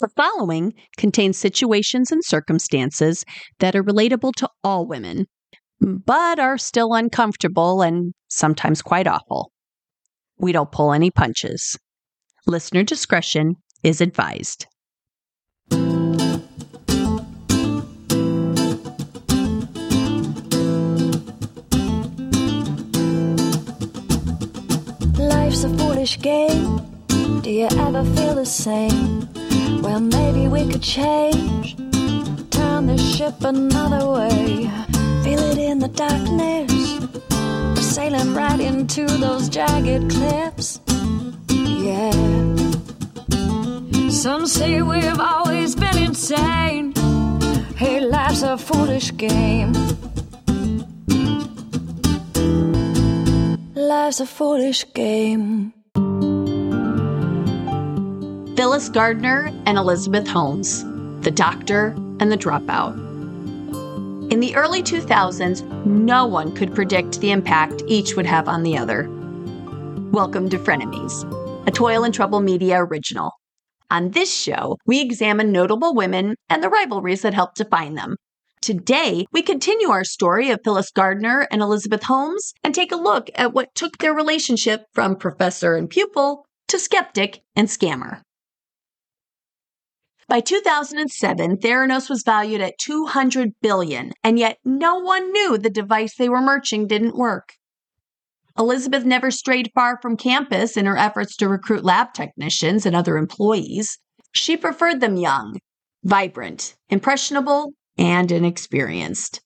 The following contains situations and circumstances that are relatable to all women, but are still uncomfortable and sometimes quite awful. We don't pull any punches. Listener discretion is advised. Life's a foolish game. Do you ever feel the same? Well, maybe we could change. Turn the ship another way. Feel it in the darkness. We're sailing right into those jagged cliffs. Yeah. Some say we've always been insane. Hey, life's a foolish game. Life's a foolish game. Phyllis Gardner and Elizabeth Holmes, The Doctor and the Dropout. In the early 2000s, no one could predict the impact each would have on the other. Welcome to Frenemies, a Toil and Trouble Media original. On this show, we examine notable women and the rivalries that helped define them. Today, we continue our story of Phyllis Gardner and Elizabeth Holmes and take a look at what took their relationship from professor and pupil to skeptic and scammer. By 2007, Theranos was valued at 200 billion, and yet no one knew the device they were merching didn't work. Elizabeth never strayed far from campus in her efforts to recruit lab technicians and other employees. She preferred them young, vibrant, impressionable, and inexperienced.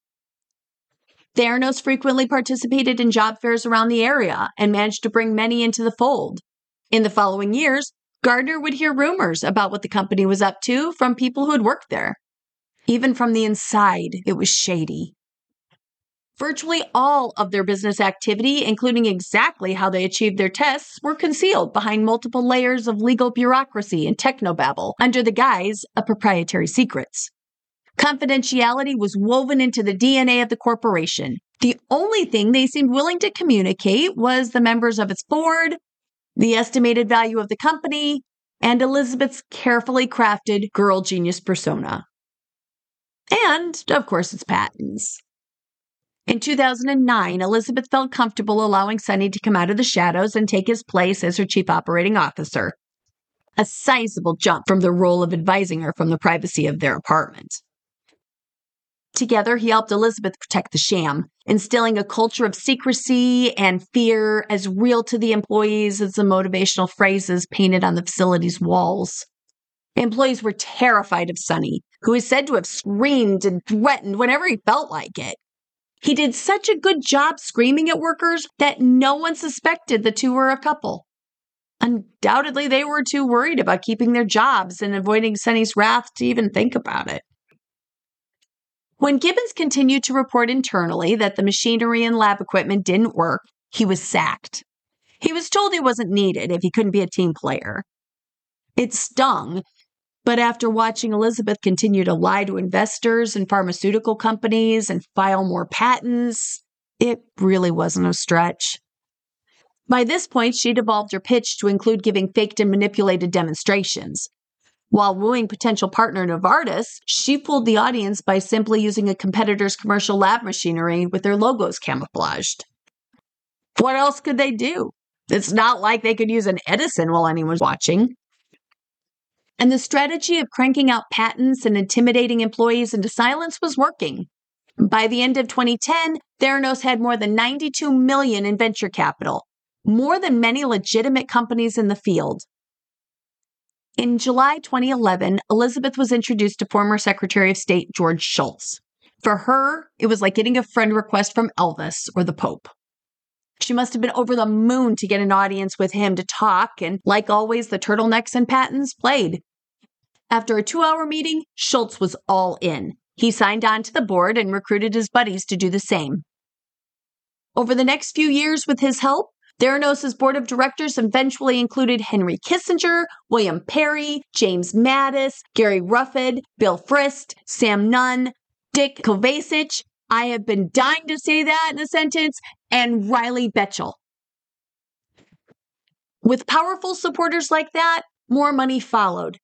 Theranos frequently participated in job fairs around the area and managed to bring many into the fold. In the following years, Gardner would hear rumors about what the company was up to from people who had worked there. Even from the inside, it was shady. Virtually all of their business activity, including exactly how they achieved their tests, were concealed behind multiple layers of legal bureaucracy and technobabble under the guise of proprietary secrets. Confidentiality was woven into the DNA of the corporation. The only thing they seemed willing to communicate was the members of its board, the estimated value of the company, and Elizabeth's carefully crafted girl genius persona. And, of course, its patents. In 2009, Elizabeth felt comfortable allowing Sunny to come out of the shadows and take his place as her chief operating officer. A sizable jump from the role of advising her from the privacy of their apartment. Together, he helped Elizabeth protect the sham, instilling a culture of secrecy and fear as real to the employees as the motivational phrases painted on the facility's walls. Employees were terrified of Sunny, who is said to have screamed and threatened whenever he felt like it. He did such a good job screaming at workers that no one suspected the two were a couple. Undoubtedly, they were too worried about keeping their jobs and avoiding Sunny's wrath to even think about it. When Gibbons continued to report internally that the machinery and lab equipment didn't work, he was sacked. He was told he wasn't needed if he couldn't be a team player. It stung, but after watching Elizabeth continue to lie to investors and pharmaceutical companies and file more patents, it really wasn't a stretch. By this point, she'd evolved her pitch to include giving faked and manipulated demonstrations. While wooing potential partner Novartis, she fooled the audience by simply using a competitor's commercial lab machinery with their logos camouflaged. What else could they do? It's not like they could use an Edison while anyone's watching. And the strategy of cranking out patents and intimidating employees into silence was working. By the end of 2010, Theranos had more than 92 million in venture capital, more than many legitimate companies in the field. In July 2011, Elizabeth was introduced to former Secretary of State George Shultz. For her, it was like getting a friend request from Elvis or the Pope. She must have been over the moon to get an audience with him to talk, and like always, the turtlenecks and patents played. After a two hour meeting, Shultz was all in. He signed on to the board and recruited his buddies to do the same. Over the next few years, with his help, Theranos' board of directors eventually included Henry Kissinger, William Perry, James Mattis, Gary Roughead, Bill Frist, Sam Nunn, Dick Kovacevich. I have been dying to say that in a sentence, and Riley Bechtel. With powerful supporters like that, more money followed.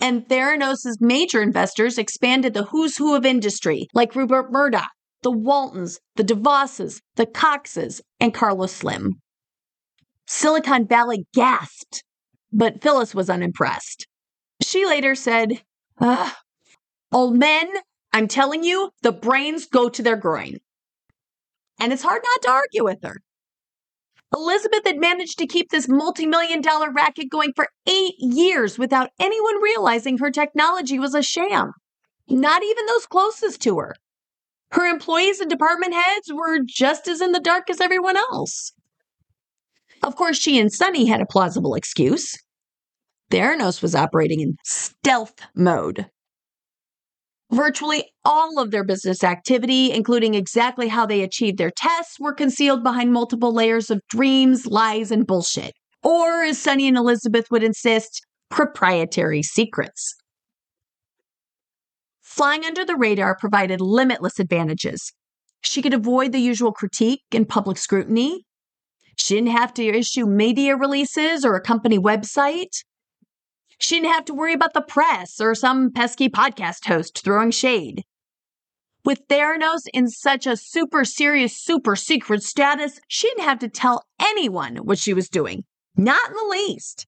And Theranos' major investors expanded the who's who of industry, like Rupert Murdoch, the Waltons, the DeVosses, the Coxes, and Carlos Slim. Silicon Valley gasped, but Phyllis was unimpressed. She later said, Old men, I'm telling you, the brains go to their groin. And it's hard not to argue with her. Elizabeth had managed to keep this multi million dollar racket going for eight years without anyone realizing her technology was a sham. Not even those closest to her. Her employees and department heads were just as in the dark as everyone else. Of course, she and Sunny had a plausible excuse. Theranos was operating in stealth mode. Virtually all of their business activity, including exactly how they achieved their tests, were concealed behind multiple layers of dreams, lies, and bullshit. Or, as Sunny and Elizabeth would insist, proprietary secrets. Flying under the radar provided limitless advantages. She could avoid the usual critique and public scrutiny. She didn't have to issue media releases or a company website. She didn't have to worry about the press or some pesky podcast host throwing shade. With Theranos in such a super serious, super secret status, she didn't have to tell anyone what she was doing. Not in the least.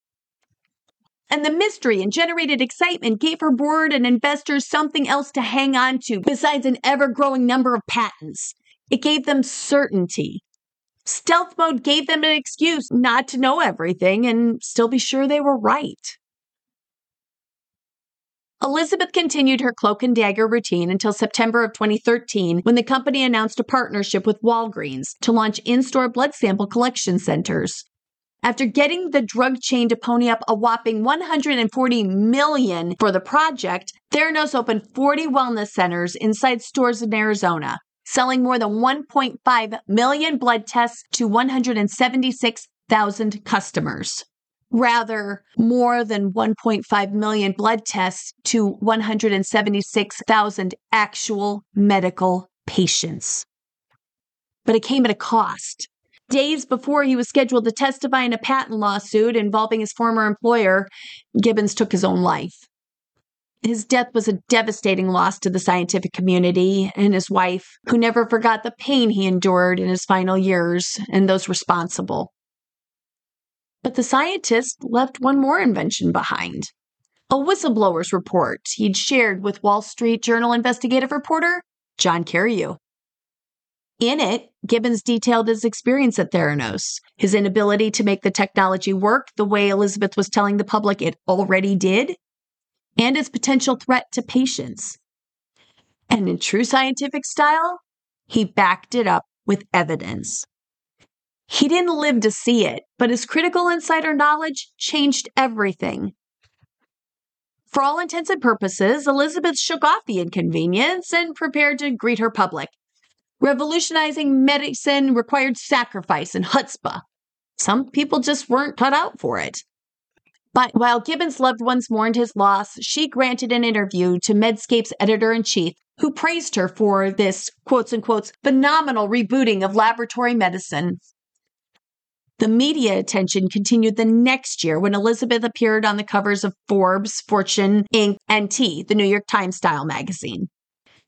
And the mystery and generated excitement gave her board and investors something else to hang on to besides an ever growing number of patents. It gave them certainty. Stealth mode gave them an excuse not to know everything and still be sure they were right. Elizabeth continued her cloak and dagger routine until September of 2013 when the company announced a partnership with Walgreens to launch in store blood sample collection centers. After getting the drug chain to pony up a whopping 140 million for the project, Theranos opened 40 wellness centers inside stores in Arizona, selling more than 1.5 million blood tests to 176,000 customers rather more than 1.5 million blood tests to 176,000 actual medical patients. But it came at a cost. Days before he was scheduled to testify in a patent lawsuit involving his former employer, Gibbons took his own life. His death was a devastating loss to the scientific community and his wife, who never forgot the pain he endured in his final years and those responsible. But the scientist left one more invention behind a whistleblower's report he'd shared with Wall Street Journal investigative reporter John Carreyrou. In it, Gibbons detailed his experience at Theranos, his inability to make the technology work the way Elizabeth was telling the public it already did, and its potential threat to patients. And in true scientific style, he backed it up with evidence. He didn't live to see it, but his critical insider knowledge changed everything. For all intents and purposes, Elizabeth shook off the inconvenience and prepared to greet her public. Revolutionizing medicine required sacrifice and chutzpah. Some people just weren't cut out for it. But while Gibbons' loved ones mourned his loss, she granted an interview to Medscape's editor in chief, who praised her for this quotes unquote phenomenal rebooting of laboratory medicine. The media attention continued the next year when Elizabeth appeared on the covers of Forbes, Fortune, Inc., and T, the New York Times style magazine.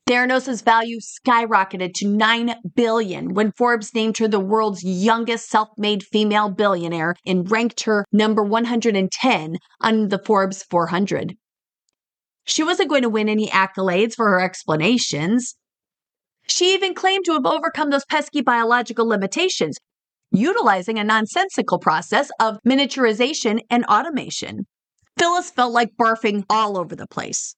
Theranos' value skyrocketed to 9 billion when Forbes named her the world's youngest self-made female billionaire and ranked her number 110 on the Forbes 400. She wasn't going to win any accolades for her explanations. She even claimed to have overcome those pesky biological limitations, utilizing a nonsensical process of miniaturization and automation. Phyllis felt like barfing all over the place.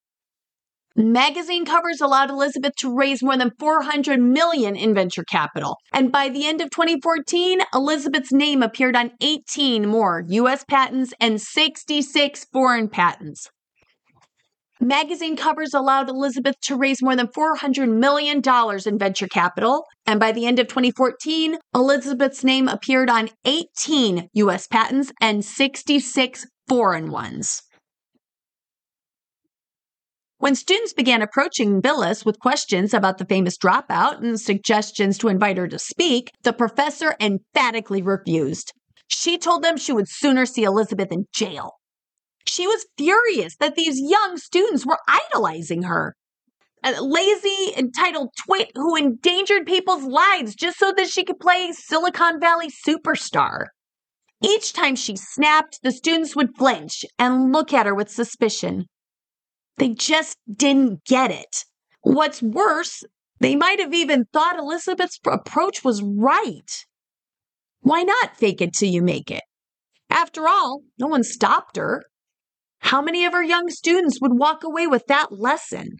Magazine covers allowed Elizabeth to raise more than 400 million in venture capital. And by the end of 2014, Elizabeth's name appeared on 18 more US patents and 66 foreign patents. Magazine covers allowed Elizabeth to raise more than $400 million in venture capital. And by the end of 2014, Elizabeth's name appeared on 18 US patents and 66 foreign ones. When students began approaching Phyllis with questions about the famous dropout and suggestions to invite her to speak, the professor emphatically refused. She told them she would sooner see Elizabeth in jail. She was furious that these young students were idolizing her. A lazy, entitled twit who endangered people's lives just so that she could play Silicon Valley superstar. Each time she snapped, the students would flinch and look at her with suspicion. They just didn't get it. What's worse, they might have even thought Elizabeth's approach was right. Why not fake it till you make it? After all, no one stopped her. How many of her young students would walk away with that lesson?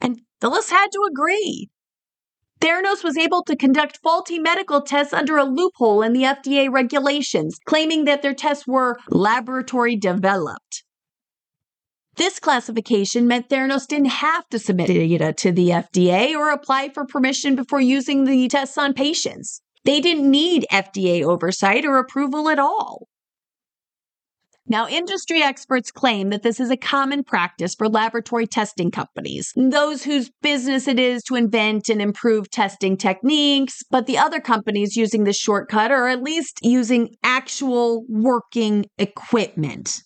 And Phyllis had to agree. Theranos was able to conduct faulty medical tests under a loophole in the FDA regulations, claiming that their tests were laboratory developed. This classification meant Theranos didn't have to submit data to the FDA or apply for permission before using the tests on patients. They didn't need FDA oversight or approval at all. Now, industry experts claim that this is a common practice for laboratory testing companies, those whose business it is to invent and improve testing techniques, but the other companies using this shortcut are at least using actual working equipment.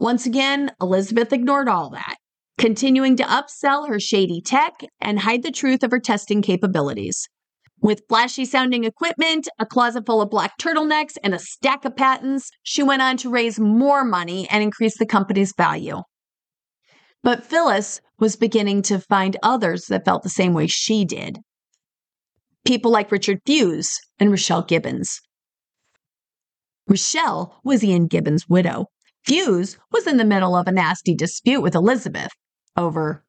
Once again, Elizabeth ignored all that, continuing to upsell her shady tech and hide the truth of her testing capabilities. With flashy sounding equipment, a closet full of black turtlenecks, and a stack of patents, she went on to raise more money and increase the company's value. But Phyllis was beginning to find others that felt the same way she did. People like Richard Fuisz and Rochelle Gibbons. Rochelle was Ian Gibbons' widow. Fuisz was in the middle of a nasty dispute with Elizabeth over,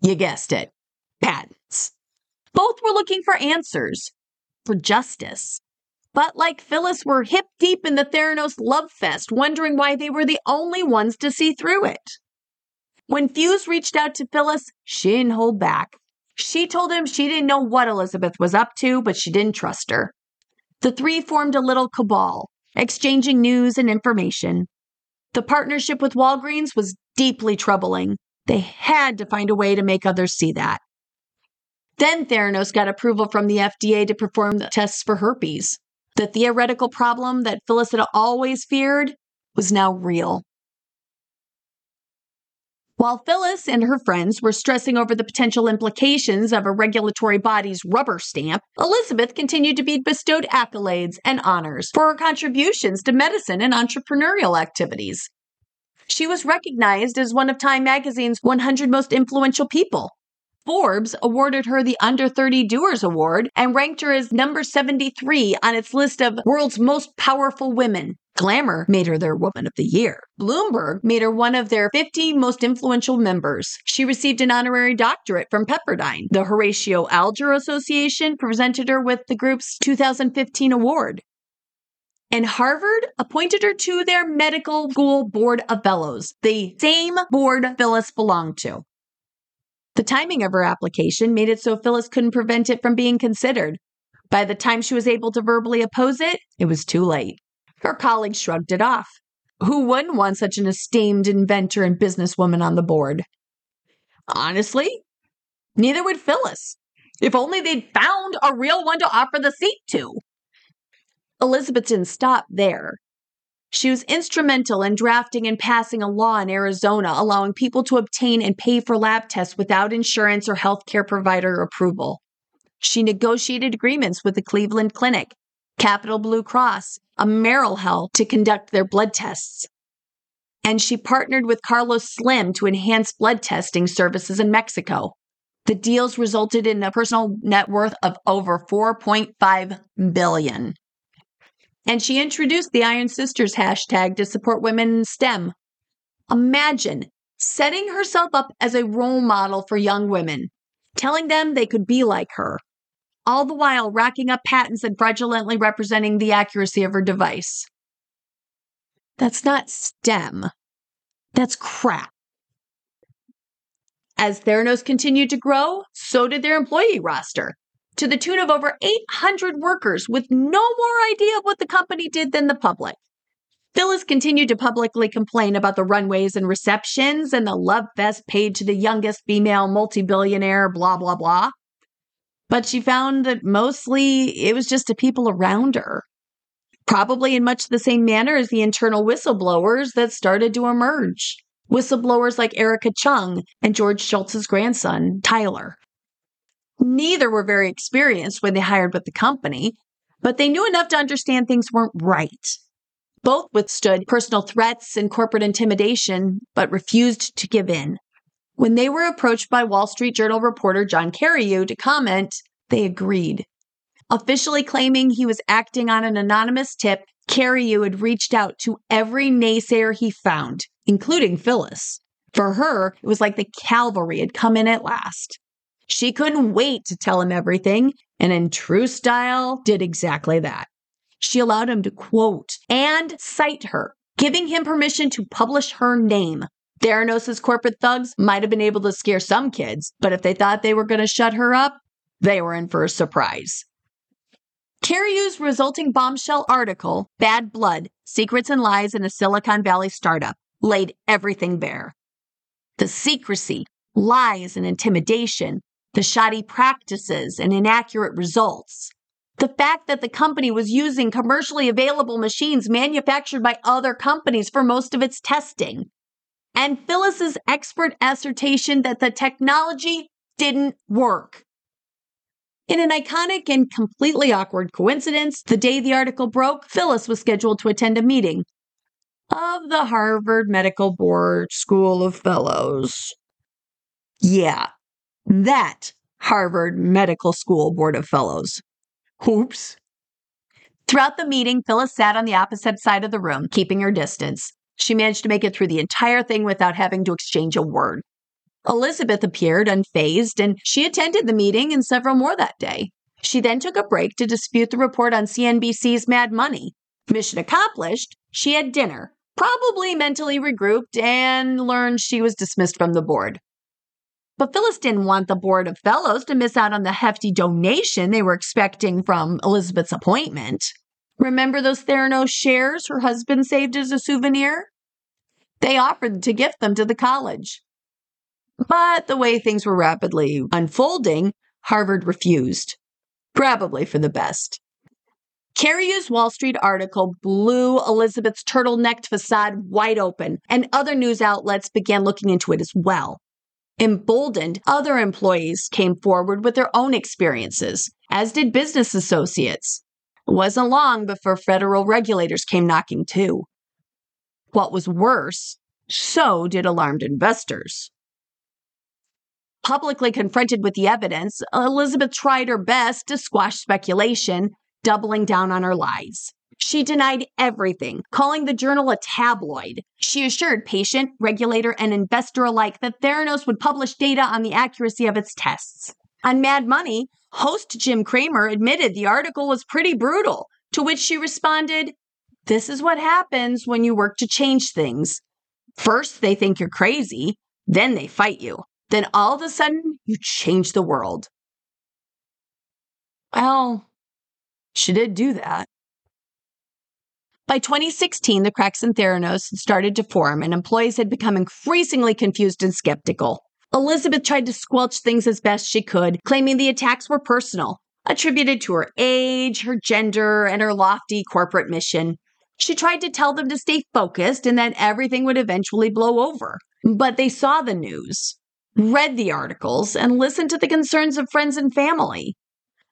you guessed it, patents. Both were looking for answers, for justice. But like Phyllis, were hip deep in the Theranos love fest, wondering why they were the only ones to see through it. When Fuisz reached out to Phyllis, she didn't hold back. She told him she didn't know what Elizabeth was up to, but she didn't trust her. The three formed a little cabal, exchanging news and information. The partnership with Walgreens was deeply troubling. They had to find a way to make others see that. Then Theranos got approval from the FDA to perform the tests for herpes. The theoretical problem that Phyllis had always feared was now real. While Phyllis and her friends were stressing over the potential implications of a regulatory body's rubber stamp, Elizabeth continued to be bestowed accolades and honors for her contributions to medicine and entrepreneurial activities. She was recognized as one of Time magazine's 100 most influential people, Forbes awarded her the Under 30 Doers Award and ranked her as number 73 on its list of world's most powerful women. Glamour made her their Woman of the Year. Bloomberg made her one of their 50 most influential members. She received an honorary doctorate from Pepperdine. The Horatio Alger Association presented her with the group's 2015 award. And Harvard appointed her to their medical school board of fellows, the same board Phyllis belonged to. The timing of her application made it so Phyllis couldn't prevent it from being considered. By the time she was able to verbally oppose it, it was too late. Her colleagues shrugged it off. Who wouldn't want such an esteemed inventor and businesswoman on the board? Honestly, neither would Phyllis. If only they'd found a real one to offer the seat to. Elizabeth didn't stop there. She was instrumental in drafting and passing a law in Arizona allowing people to obtain and pay for lab tests without insurance or healthcare provider approval. She negotiated agreements with the Cleveland Clinic, Capital Blue Cross, Merrill Health to conduct their blood tests. And she partnered with Carlos Slim to enhance blood testing services in Mexico. The deals resulted in a personal net worth of over 4.5 billion. And she introduced the Iron Sisters hashtag to support women in STEM. Imagine setting herself up as a role model for young women, telling them they could be like her, all the while racking up patents and fraudulently representing the accuracy of her device. That's not STEM. That's crap. As Theranos continued to grow, so did their employee roster to the tune of over 800 workers with no more idea of what the company did than the public. Phyllis continued to publicly complain about the runways and receptions and the love fest paid to the youngest female multi billionaire, blah, blah, blah. But she found that mostly it was just the people around her. probably in much the same manner as the internal whistleblowers that started to emerge. Whistleblowers like Erika Cheung and George Shultz's grandson, Tyler. Neither were very experienced when they hired with the company, but they knew enough to understand things weren't right. Both withstood personal threats and corporate intimidation, but refused to give in. When they were approached by Wall Street Journal reporter John Carreyrou to comment, they agreed. Officially claiming he was acting on an anonymous tip, Carreyrou had reached out to every naysayer he found, including Phyllis. For her, it was like the cavalry had come in at last. She couldn't wait to tell him everything, and in true style, did exactly that. She allowed him to quote and cite her, giving him permission to publish her name. Theranos' corporate thugs might have been able to scare some kids, but if they thought they were going to shut her up, they were in for a surprise. Carreyrou's resulting bombshell article, Bad Blood Secrets and Lies in a Silicon Valley Startup, laid everything bare. The secrecy, lies, and intimidation, the shoddy practices and inaccurate results, the fact that the company was using commercially available machines manufactured by other companies for most of its testing, and Phyllis's expert assertion that the technology didn't work. In an iconic and completely awkward coincidence, the day the article broke, Phyllis was scheduled to attend a meeting of the Harvard Medical Board School of Fellows. Yeah, that Harvard Medical School Board of Fellows. Oops. Throughout the meeting, Phyllis sat on the opposite side of the room, keeping her distance. She managed to make it through the entire thing without having to exchange a word. Elizabeth appeared unfazed, and she attended the meeting and several more that day. She then took a break to dispute the report on CNBC's Mad Money. Mission accomplished, she had dinner, probably mentally regrouped, and learned she was dismissed from the board. But Phyllis didn't want the Board of Fellows to miss out on the hefty donation they were expecting from Elizabeth's appointment. Remember those Theranos shares her husband saved as a souvenir? They offered to gift them to the college. But the way things were rapidly unfolding, Harvard refused. Probably for the best. Carreyrou's Wall Street article blew Elizabeth's turtlenecked facade wide open, and other news outlets began looking into it as well. Emboldened, other employees came forward with their own experiences, as did business associates. It wasn't long before federal regulators came knocking too. What was worse, so did alarmed investors. Publicly confronted with the evidence, Elizabeth tried her best to squash speculation, doubling down on her lies. She denied everything, calling the journal a tabloid. She assured patient, regulator, and investor alike that Theranos would publish data on the accuracy of its tests. On Mad Money, host Jim Cramer admitted the article was pretty brutal, to which she responded, This is what happens when you work to change things. First, they think you're crazy, then they fight you. Then all of a sudden, you change the world. Well, she did do that. By 2016, the cracks in Theranos had started to form, and employees had become increasingly confused and skeptical. Elizabeth tried to squelch things as best she could, claiming the attacks were personal, attributed to her age, her gender, and her lofty corporate mission. She tried to tell them to stay focused and that everything would eventually blow over. But they saw the news, read the articles, and listened to the concerns of friends and family.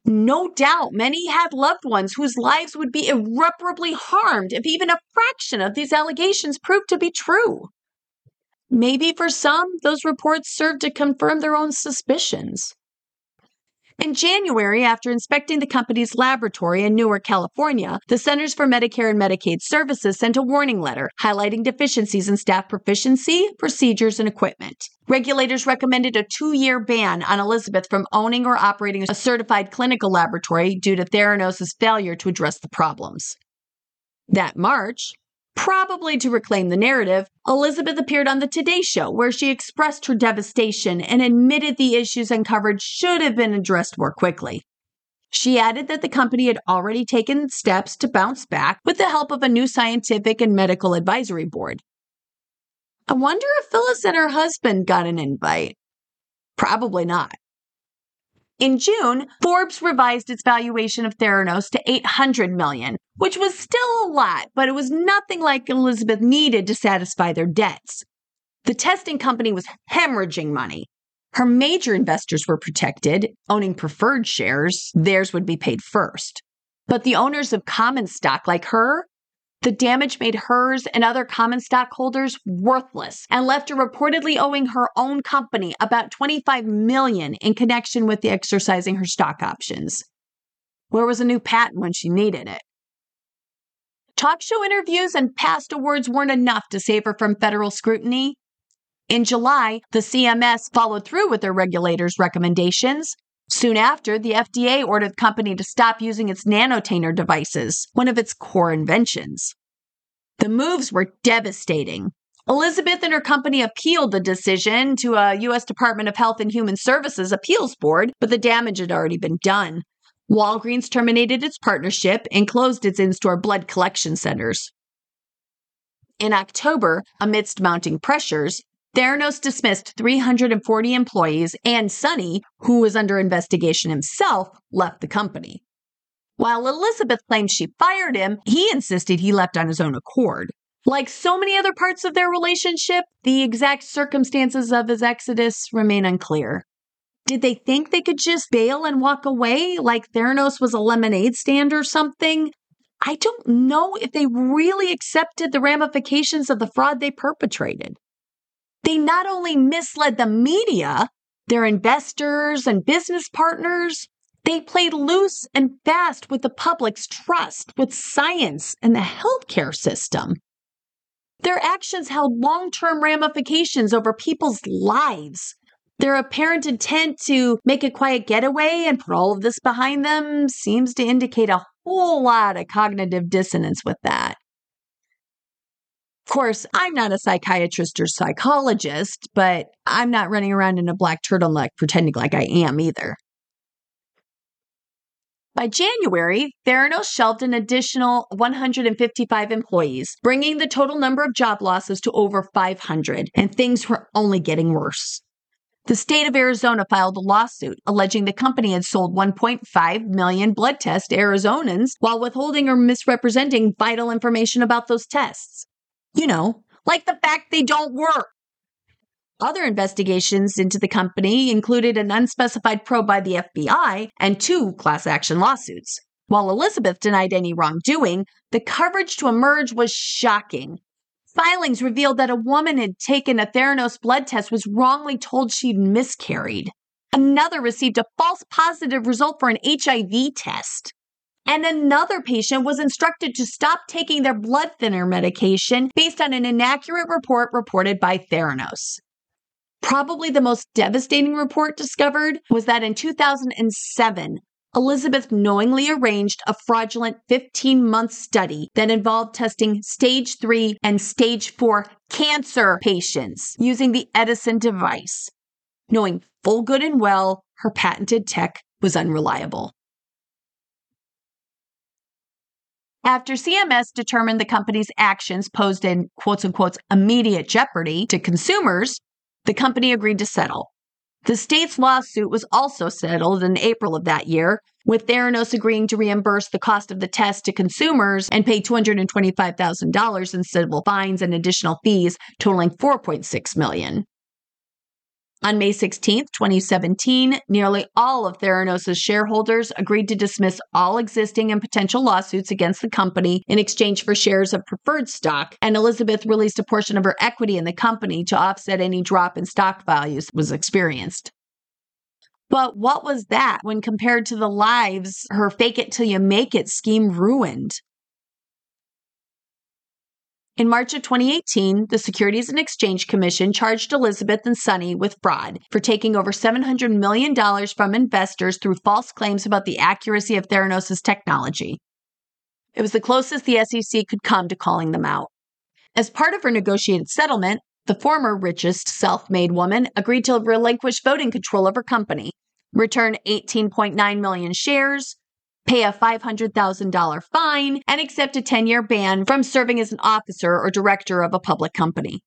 No doubt many had loved ones whose lives would be irreparably harmed if even a fraction of these allegations proved to be true. Maybe for some, those reports served to confirm their own suspicions. In January, after inspecting the company's laboratory in Newark, California, the Centers for Medicare and Medicaid Services sent a warning letter highlighting deficiencies in staff proficiency, procedures, and equipment. Regulators recommended a two year ban on Elizabeth from owning or operating a certified clinical laboratory due to Theranos' failure to address the problems. That March, Probably to reclaim the narrative, Elizabeth appeared on The Today Show, where she expressed her devastation and admitted the issues uncovered should have been addressed more quickly. She added that the company had already taken steps to bounce back with the help of a new scientific and medical advisory board. I wonder if Phyllis and her husband got an invite. Probably not. In June, Forbes revised its valuation of Theranos to 800 million, which was still a lot, but it was nothing like Elizabeth needed to satisfy their debts. The testing company was hemorrhaging money. Her major investors were protected, owning preferred shares, theirs would be paid first. But the owners of common stock like her the damage made hers and other common stockholders worthless and left her reportedly owing her own company about 25 million in connection with the exercising her stock options. Where was a new patent when she needed it? Talk show interviews and past awards weren't enough to save her from federal scrutiny. In July, the CMS followed through with their regulators' recommendations. Soon after, the FDA ordered the company to stop using its nanotainer devices, one of its core inventions. The moves were devastating. Elizabeth and her company appealed the decision to a U.S. Department of Health and Human Services appeals board, but the damage had already been done. Walgreens terminated its partnership and closed its in store blood collection centers. In October, amidst mounting pressures, Theranos dismissed 340 employees, and Sunny, who was under investigation himself, left the company. While Elizabeth claimed she fired him, he insisted he left on his own accord. Like so many other parts of their relationship, the exact circumstances of his exodus remain unclear. Did they think they could just bail and walk away like Theranos was a lemonade stand or something? I don't know if they really accepted the ramifications of the fraud they perpetrated. They not only misled the media, their investors and business partners, they played loose and fast with the public's trust with science and the healthcare system. Their actions held long term ramifications over people's lives. Their apparent intent to make a quiet getaway and put all of this behind them seems to indicate a whole lot of cognitive dissonance with that. Of course, I'm not a psychiatrist or psychologist, but I'm not running around in a black turtleneck pretending like I am either. By January, Theranos shelved an additional 155 employees, bringing the total number of job losses to over 500, and things were only getting worse. The state of Arizona filed a lawsuit alleging the company had sold 1.5 million blood tests to Arizonans while withholding or misrepresenting vital information about those tests. You know, like the fact they don't work. Other investigations into the company included an unspecified probe by the FBI and two class action lawsuits. While Elizabeth denied any wrongdoing, the coverage to emerge was shocking. Filings revealed that a woman had taken a Theranos blood test was wrongly told she'd miscarried. Another received a false positive result for an HIV test. And another patient was instructed to stop taking their blood thinner medication based on an inaccurate report reported by Theranos. Probably the most devastating report discovered was that in 2007, Elizabeth knowingly arranged a fraudulent 15 month study that involved testing stage 3 and stage 4 cancer patients using the Edison device, knowing full good and well her patented tech was unreliable. After CMS determined the company's actions posed in quotes unquote immediate jeopardy to consumers, the company agreed to settle. The state's lawsuit was also settled in April of that year, with Theranos agreeing to reimburse the cost of the test to consumers and pay $225,000 in civil fines and additional fees totaling $4.6 million. On May 16, 2017, nearly all of Theranos' shareholders agreed to dismiss all existing and potential lawsuits against the company in exchange for shares of preferred stock, and Elizabeth released a portion of her equity in the company to offset any drop in stock values was experienced. But what was that when compared to the lives her fake it till you make it scheme ruined? In March of 2018, the Securities and Exchange Commission charged Elizabeth and Sunny with fraud for taking over $700 million from investors through false claims about the accuracy of Theranos' technology. It was the closest the SEC could come to calling them out. As part of her negotiated settlement, the former richest self made woman agreed to relinquish voting control of her company, return 18.9 million shares, pay a $500,000 fine, and accept a 10 year ban from serving as an officer or director of a public company.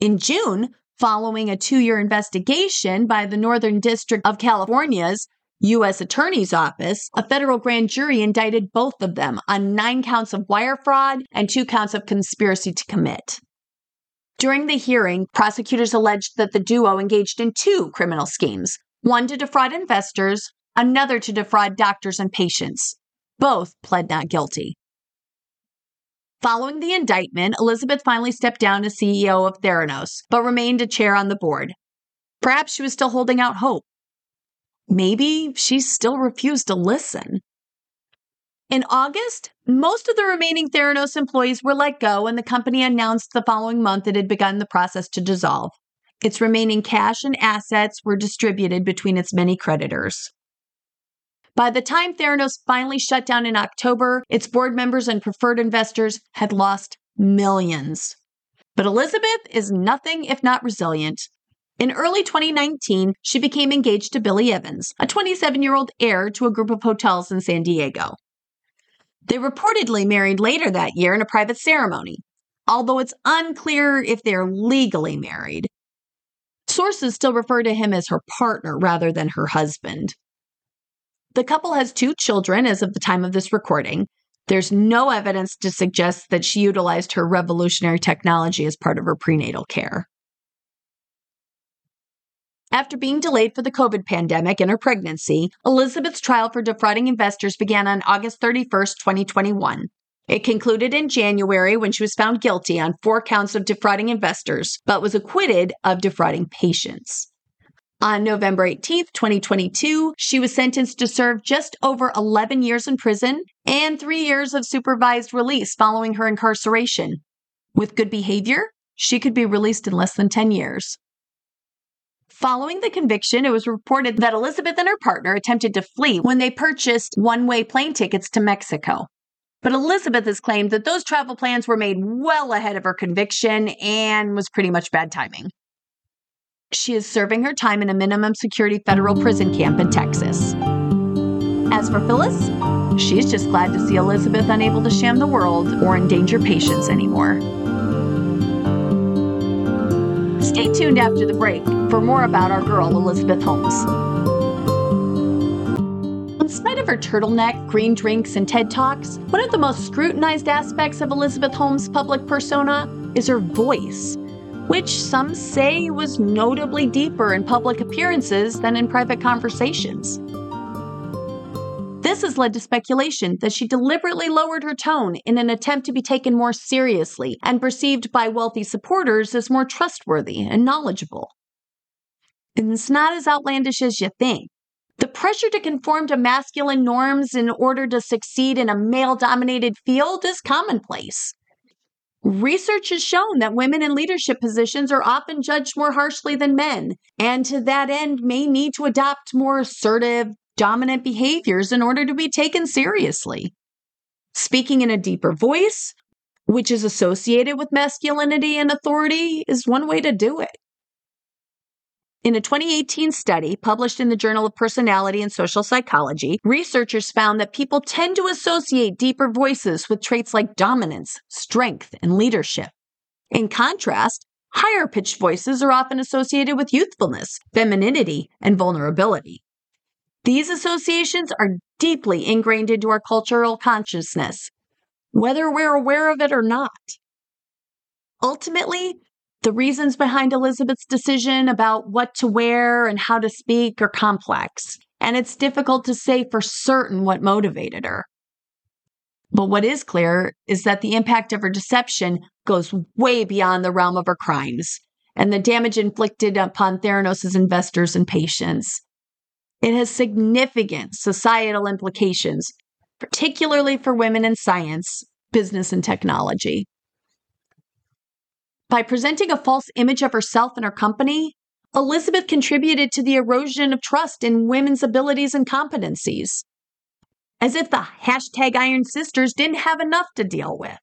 In June, Following a two year investigation by the Northern District of California's U.S. Attorney's Office, a federal grand jury indicted both of them on nine counts of wire fraud and two counts of conspiracy to commit. During the hearing, prosecutors alleged that the duo engaged in two criminal schemes one to defraud investors, another to defraud doctors and patients. Both pled not guilty. Following the indictment, Elizabeth finally stepped down as CEO of Theranos, but remained a chair on the board. Perhaps she was still holding out hope. Maybe she still refused to listen. In August, most of the remaining Theranos employees were let go, and the company announced the following month it had begun the process to dissolve. Its remaining cash and assets were distributed between its many creditors. By the time Theranos finally shut down in October, its board members and preferred investors had lost millions. But Elizabeth is nothing if not resilient. In early 2019, she became engaged to Billy Evans, a 27 year old heir to a group of hotels in San Diego. They reportedly married later that year in a private ceremony, although it's unclear if they're legally married. Sources still refer to him as her partner rather than her husband. The couple has two children as of the time of this recording. There's no evidence to suggest that she utilized her revolutionary technology as part of her prenatal care. After being delayed for the COVID pandemic and her pregnancy, Elizabeth's trial for defrauding investors began on August 31st, 2021. It concluded in January when she was found guilty on four counts of defrauding investors, but was acquitted of defrauding patients. On November 18, 2022, she was sentenced to serve just over 11 years in prison and three years of supervised release following her incarceration. With good behavior, she could be released in less than 10 years. Following the conviction, it was reported that Elizabeth and her partner attempted to flee when they purchased one way plane tickets to Mexico. But Elizabeth has claimed that those travel plans were made well ahead of her conviction and was pretty much bad timing. She is serving her time in a minimum security federal prison camp in Texas. As for Phyllis, she's just glad to see Elizabeth unable to sham the world or endanger patients anymore. Stay tuned after the break for more about our girl, Elizabeth Holmes. In spite of her turtleneck, green drinks, and TED Talks, one of the most scrutinized aspects of Elizabeth Holmes' public persona is her voice, which some say was notably deeper in public appearances than in private conversations. This has led to speculation that she deliberately lowered her tone in an attempt to be taken more seriously and perceived by wealthy supporters as more trustworthy and knowledgeable. And it's not as outlandish as you think. The pressure to conform to masculine norms in order to succeed in a male dominated field is commonplace. Research has shown that women in leadership positions are often judged more harshly than men, and to that end may need to adopt more assertive, dominant behaviors in order to be taken seriously. Speaking in a deeper voice, which is associated with masculinity and authority, is one way to do it. In a 2018 study published in the Journal of Personality and Social Psychology, researchers found that people tend to associate deeper voices with traits like dominance, strength, and leadership. In contrast, higher pitched voices are often associated with youthfulness, femininity, and vulnerability. These associations are deeply ingrained into our cultural consciousness, whether we're aware of it or not. Ultimately, the reasons behind Elizabeth's decision about what to wear and how to speak are complex, and it's difficult to say for certain what motivated her. But what is clear is that the impact of her deception goes way beyond the realm of her crimes and the damage inflicted upon Theranos' investors and patients. It has significant societal implications, particularly for women in science, business, and technology. By presenting a false image of herself and her company, Elizabeth contributed to the erosion of trust in women's abilities and competencies. As if the hashtag Iron Sisters didn't have enough to deal with.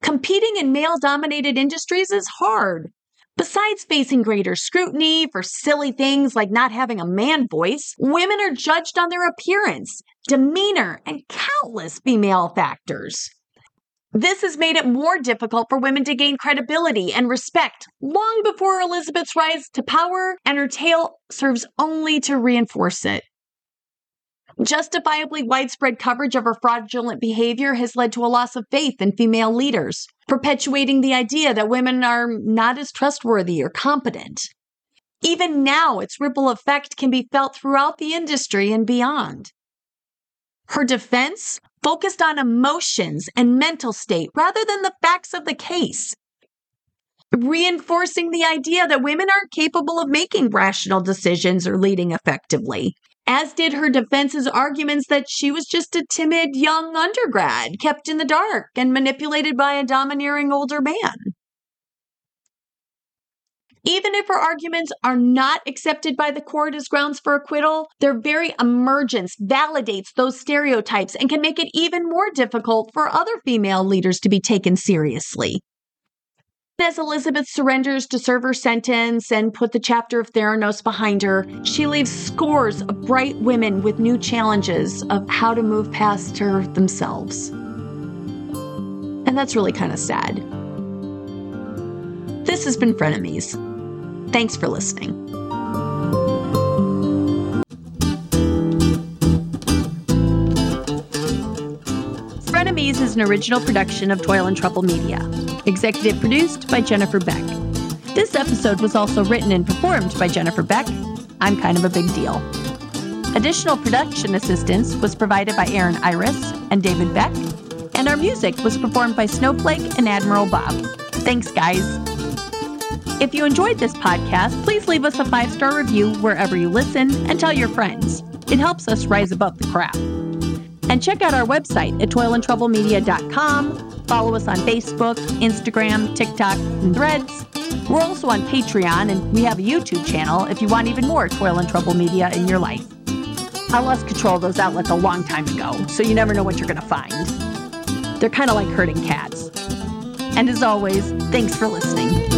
Competing in male dominated industries is hard, Besides facing greater scrutiny for silly things like not having a man voice, women are judged on their appearance, demeanor, and countless female factors. This has made it more difficult for women to gain credibility and respect long before Elizabeth's rise to power, and her tale serves only to reinforce it. Justifiably widespread coverage of her fraudulent behavior has led to a loss of faith in female leaders, perpetuating the idea that women are not as trustworthy or competent. Even now, its ripple effect can be felt throughout the industry and beyond. Her defense focused on emotions and mental state rather than the facts of the case, reinforcing the idea that women aren't capable of making rational decisions or leading effectively. As did her defense's arguments that she was just a timid young undergrad kept in the dark and manipulated by a domineering older man. Even if her arguments are not accepted by the court as grounds for acquittal, their very emergence validates those stereotypes and can make it even more difficult for other female leaders to be taken seriously. As Elizabeth surrenders to serve her sentence and put the chapter of Theranos behind her, she leaves scores of bright women with new challenges of how to move past her themselves. And that's really kind of sad. This has been Frenemies. Thanks for listening. Frenemies is an original production of Toil and Trouble Media, executive produced by Jennifer Beck. This episode was also written and performed by Jennifer Beck. I'm kind of a big deal. Additional production assistance was provided by Erin Iris and David Beck, and our music was performed by Snowflake and Admiral Bob. Thanks, guys. If you enjoyed this podcast, please leave us a five star review wherever you listen and tell your friends. It helps us rise above the crap. And check out our website at toilandtroublemedia.com. Follow us on Facebook, Instagram, TikTok, and Threads. We're also on Patreon, and we have a YouTube channel if you want even more Toil and Trouble media in your life. I lost control of those outlets a long time ago, so you never know what you're going to find. They're kind of like herding cats. And as always, thanks for listening.